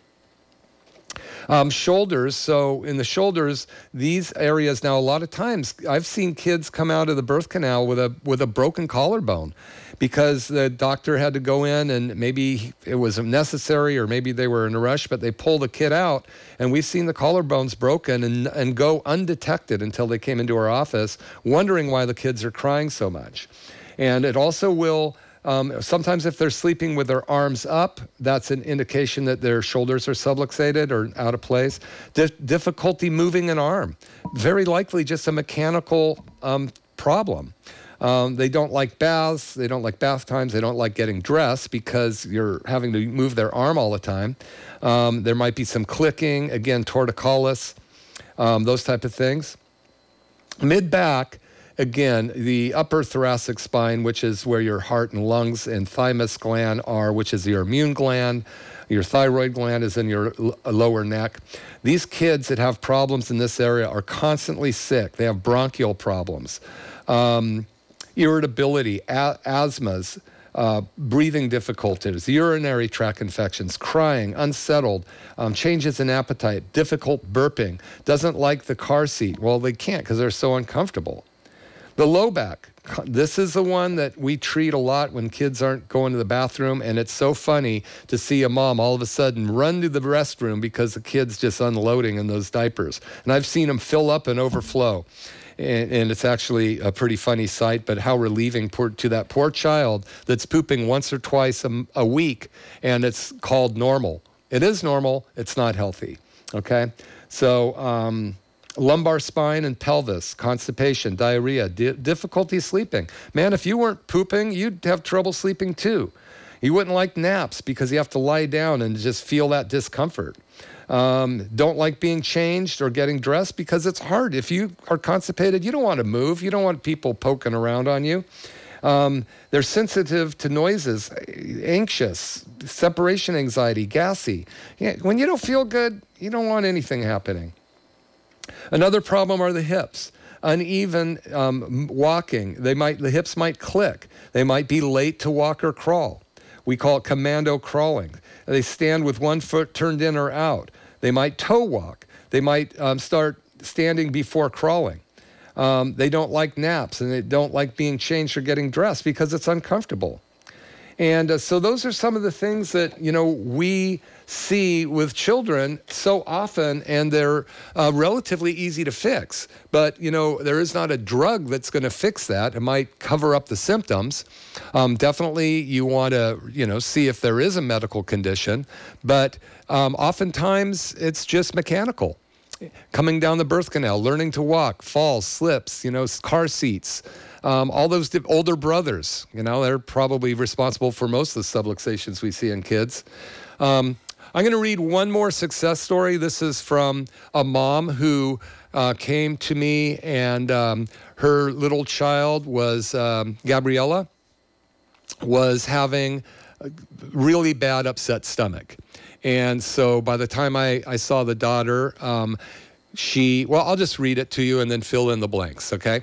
Um, shoulders. So in the shoulders, these areas now a lot of times I've seen kids come out of the birth canal with a with a broken collarbone because the doctor had to go in and maybe it was necessary or maybe they were in a rush, but they pull the kid out and we've seen the collarbones broken and, and go undetected until they came into our office, wondering why the kids are crying so much. And it also will Um, sometimes, if they're sleeping with their arms up, that's an indication that their shoulders are subluxated or out of place. difficulty moving an arm, very likely just a mechanical um, problem. Um, they don't like baths. They don't like bath times. They don't like getting dressed because you're having to move their arm all the time. Um, there might be some clicking, again, torticollis, um, those type of things. Mid back, again, the upper thoracic spine, which is where your heart and lungs and thymus gland are, which is your immune gland. Your thyroid gland is in your l- lower neck. These kids that have problems in this area are constantly sick. They have bronchial problems, um, irritability, a- asthmas, uh, breathing difficulties, urinary tract infections, crying, unsettled, um, changes in appetite, difficult burping, doesn't like the car seat. Well, they can't because they're so uncomfortable. The low back. This is the one that we treat a lot when kids aren't going to the bathroom. And it's so funny to see a mom all of a sudden run to the restroom because the kid's just unloading in those diapers. And I've seen them fill up and overflow. And, and, it's actually a pretty funny sight, but how relieving poor, to that poor child that's pooping once or twice a, a week and it's called normal. It is normal, it's not healthy. Okay? So, um, lumbar spine and pelvis, constipation, diarrhea, di- difficulty sleeping. Man, if you weren't pooping, you'd have trouble sleeping too. You wouldn't like naps because you have to lie down and just feel that discomfort. Um, don't like being changed or getting dressed because it's hard. If you are constipated, you don't want to move. You don't want people poking around on you. Um, they're sensitive to noises, anxious, separation anxiety, gassy. When you don't feel good, you don't want anything happening. Another problem are the hips. Uneven um, walking. They might the hips might click. They might be late to walk or crawl. We call it commando crawling. They stand with one foot turned in or out. They might toe walk. They might um, start standing before crawling. Um, they don't like naps and they don't like being changed or getting dressed because it's uncomfortable. And uh, so those are some of the things that, you know, we see with children so often, and they're uh, relatively easy to fix. But, you know, there is not a drug that's going to fix that. It might cover up the symptoms. Um, definitely, you want to, you know, see if there is a medical condition. But um, oftentimes, it's just mechanical coming down the birth canal, learning to walk, falls, slips, you know, car seats, um, all those older brothers, you know, they're probably responsible for most of the subluxations we see in kids. Um, I'm going to read one more success story. This is from a mom who uh, came to me, and um, her little child was um, Gabriella, was having really bad upset stomach. And so by the time I, I saw the daughter, um, she, well, I'll just read it to you and then fill in the blanks, okay?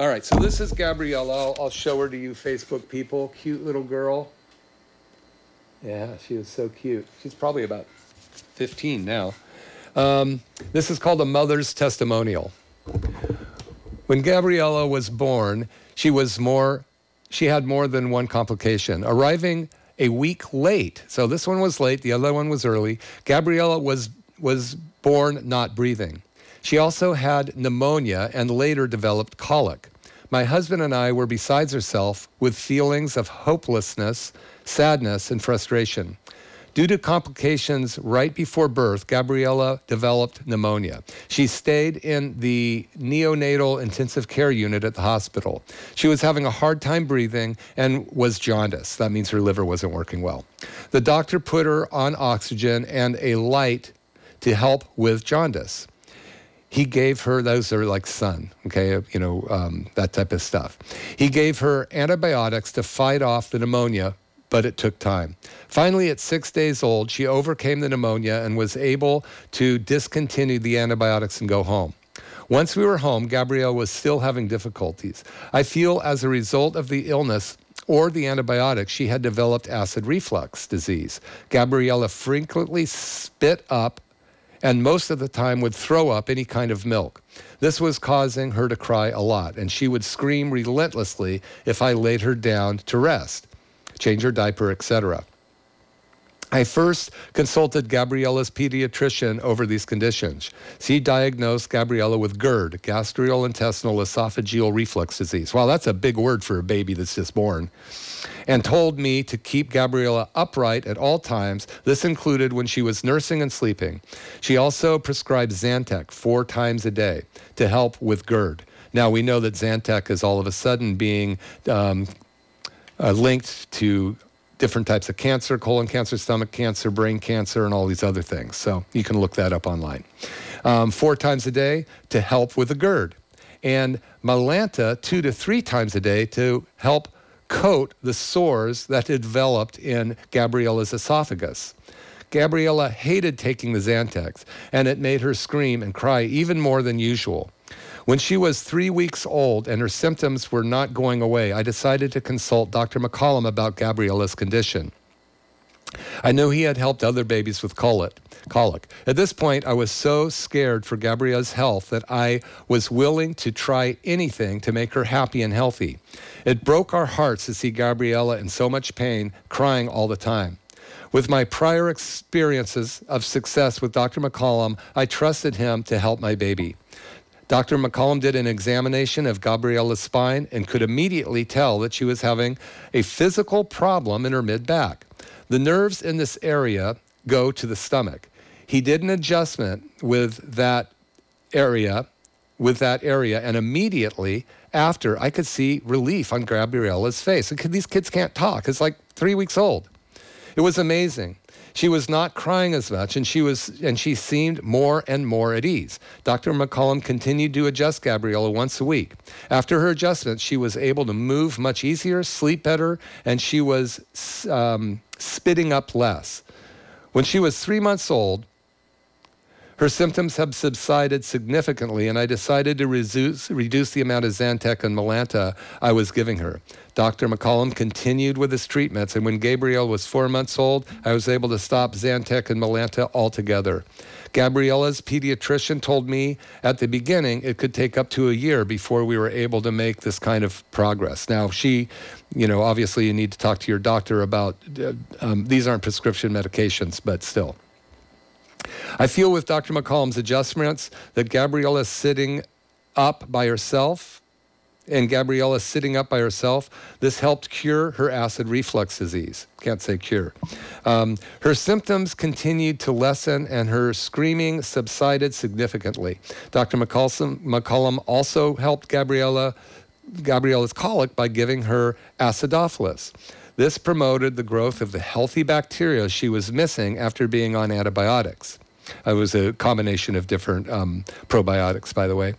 All right, so this is Gabriella. I'll, I'll, show her to you, Facebook people. Cute little girl. Yeah, she was so cute. She's probably about 15 now. Um, this is called a mother's testimonial. When Gabriella was born, she was more, she had more than one complication. Arriving a week late, so this one was late, the other one was early. Gabriella was was born not breathing. She also had pneumonia and later developed colic. My husband and I were besides ourselves with feelings of hopelessness, sadness, and frustration. Due to complications right before birth, Gabriella developed pneumonia. She stayed in the neonatal intensive care unit at the hospital. She was having a hard time breathing and was jaundiced. That means her liver wasn't working well. The doctor put her on oxygen and a light to help with jaundice he gave her those are like sun okay you know um, that type of stuff. He gave her antibiotics to fight off the pneumonia but it took time. Finally at six days old she overcame the pneumonia and was able to discontinue the antibiotics and go home. Once we were home gabrielle was still having difficulties. I feel as a result of the illness or the antibiotics, she had developed acid reflux disease. Gabriella frequently spit up and most of the time would throw up any kind of milk. This was causing her to cry a lot, and she would scream relentlessly if I laid her down to rest, change her diaper, etc. I first consulted Gabriella's pediatrician over these conditions. She diagnosed Gabriella with GERD, gastrointestinal esophageal reflux disease. Wow, that's a big word for a baby that's just born. And told me to keep Gabriella upright at all times. This included when she was nursing and sleeping. She also prescribed Zantac four times a day to help with GERD. Now, we know that Zantac is all of a sudden being um, uh, linked to different types of cancer colon cancer, stomach cancer, brain cancer, and all these other things. So you can look that up online. Um, four times a day to help with the GERD, and Mylanta two to three times a day to help coat the sores that had developed in Gabriella's esophagus. Gabriella hated taking the Zantacs, and it made her scream and cry even more than usual. When she was three weeks old and her symptoms were not going away, I decided to consult Dr. McCollum about Gabriella's condition. I knew he had helped other babies with colic. colic. At this point, I was so scared for Gabriella's health that I was willing to try anything to make her happy and healthy. It broke our hearts to see Gabriella in so much pain, crying all the time. With my prior experiences of success with Dr. McCollum, I trusted him to help my baby. Dr. McCollum did an examination of Gabriella's spine and could immediately tell that she was having a physical problem in her mid back. The nerves in this area go to the stomach. He did an adjustment with that area, with that area, and immediately after, I could see relief on Gabriella's face. And These kids can't talk. It's like three weeks old. It was amazing. She was not crying as much, and she was, and she seemed more and more at ease. Dr. McCollum continued to adjust Gabriella once a week. After her adjustment, she was able to move much easier, sleep better, and she was um, spitting up less. When she was three months old, her symptoms have subsided significantly, and I decided to reduce, reduce the amount of Zantac and Mylanta I was giving her. Dr. McCollum continued with his treatments, and when Gabrielle was four months old, I was able to stop Zantac and Mylanta altogether. Gabriella's pediatrician told me at the beginning it could take up to a year before we were able to make this kind of progress. Now, she, you know, obviously you need to talk to your doctor about uh, um, these aren't prescription medications, but still. I feel with Dr. McCollum's adjustments that Gabriella sitting up by herself and Gabriella sitting up by herself. This helped cure her acid reflux disease. Can't say cure. Um, her symptoms continued to lessen and her screaming subsided significantly. Dr. McCollum also helped Gabriella, Gabriella's colic by giving her acidophilus. This promoted the growth of the healthy bacteria she was missing after being on antibiotics. It was a combination of different um, probiotics, by the way.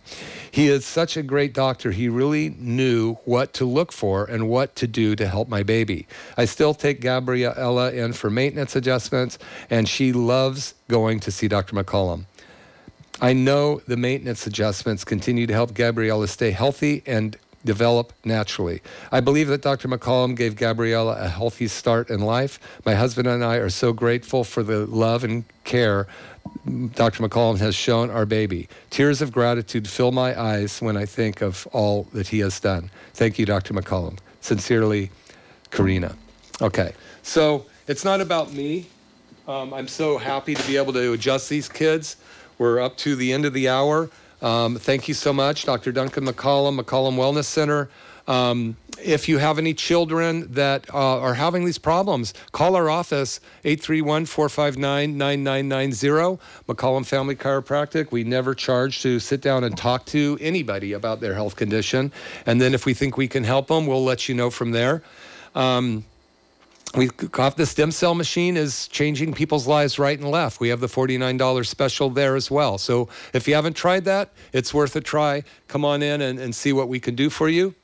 He is such a great doctor. He really knew what to look for and what to do to help my baby. I still take Gabriella in for maintenance adjustments, and she loves going to see Dr. McCollum. I know the maintenance adjustments continue to help Gabriella stay healthy and develop naturally. I believe that Dr. McCollum gave Gabriella a healthy start in life. My husband and I are so grateful for the love and care Dr. McCollum has shown our baby. Tears of gratitude fill my eyes when I think of all that he has done. Thank you, Dr. McCollum. Sincerely, Karina. Okay, so it's not about me. Um, I'm so happy to be able to adjust these kids. We're up to the end of the hour. Um, thank you so much, Dr. Duncan McCollum, McCollum Wellness Center. Um, if you have any children that uh, are having these problems, call our office 831 459 9990. McCollum Family Chiropractic. We never charge to sit down and talk to anybody about their health condition. And then if we think we can help them, we'll let you know from there. Um, We've got the stem cell machine is changing people's lives right and left. We have the $49 special there as well. So if you haven't tried that, it's worth a try. Come on in and, and see what we can do for you.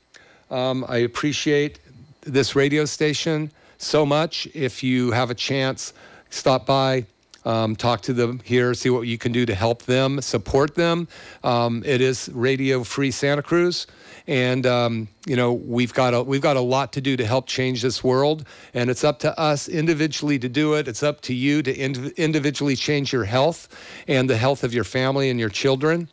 Um, I appreciate this radio station so much. If you have a chance, stop by, um, talk to them here, see what you can do to help them, support them. Um, it is Radio Free Santa Cruz, and um, you know we've got a we've got a lot to do to help change this world, and it's up to us individually to do it. It's up to you to ind- individually change your health and the health of your family and your children.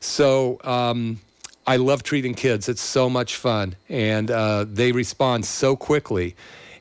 So um, I love treating kids. It's so much fun, and uh, they respond so quickly.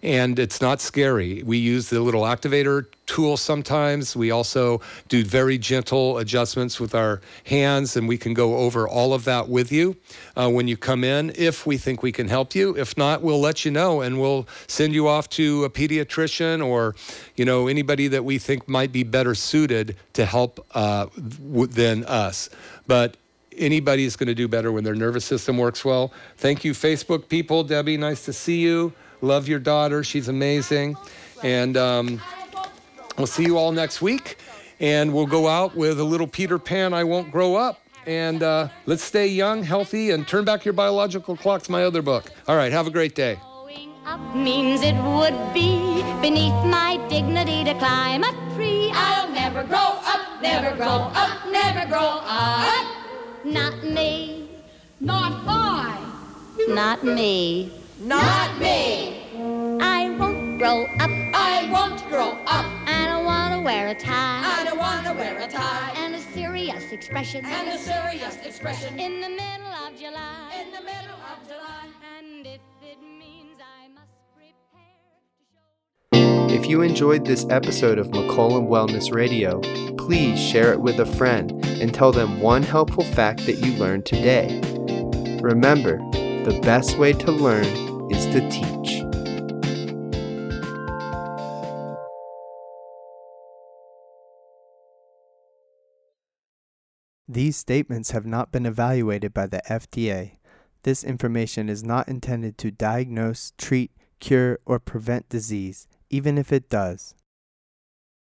and it's not scary. We use the little activator tool sometimes. We also do very gentle adjustments with our hands, and we can go over all of that with you uh, when you come in if we think we can help you. If not, we'll let you know and we'll send you off to a pediatrician or, you know, anybody that we think might be better suited to help uh, than us. But anybody is going to do better when their nervous system works well. Thank you, Facebook people. Debbie, nice to see you. Love your daughter. She's amazing. And um, we'll see you all next week. And we'll go out with a little Peter Pan, I Won't Grow Up. And uh, let's stay young, healthy, and turn back your biological clocks, my other book. All right, have a great day.
Growing up means it would be beneath my dignity to climb a tree.
I'll never grow up, never grow up, never grow up.
Not me,
Not I,
not me.
not me.
I won't grow up.
I won't grow up.
I don't want to wear a tie
I don't want to wear a tie.
and a serious expression
And a serious expression in,
in the middle of July.
in the middle of July.
And if it means I must prepare to show.
If you enjoyed this episode of McCollum Wellness Radio, please share it with a friend and tell them one helpful fact that you learned today. Remember, the best way to learn is to teach. These statements have not been evaluated by the FDA. This information is not intended to diagnose, treat, cure, or prevent disease, even if it does.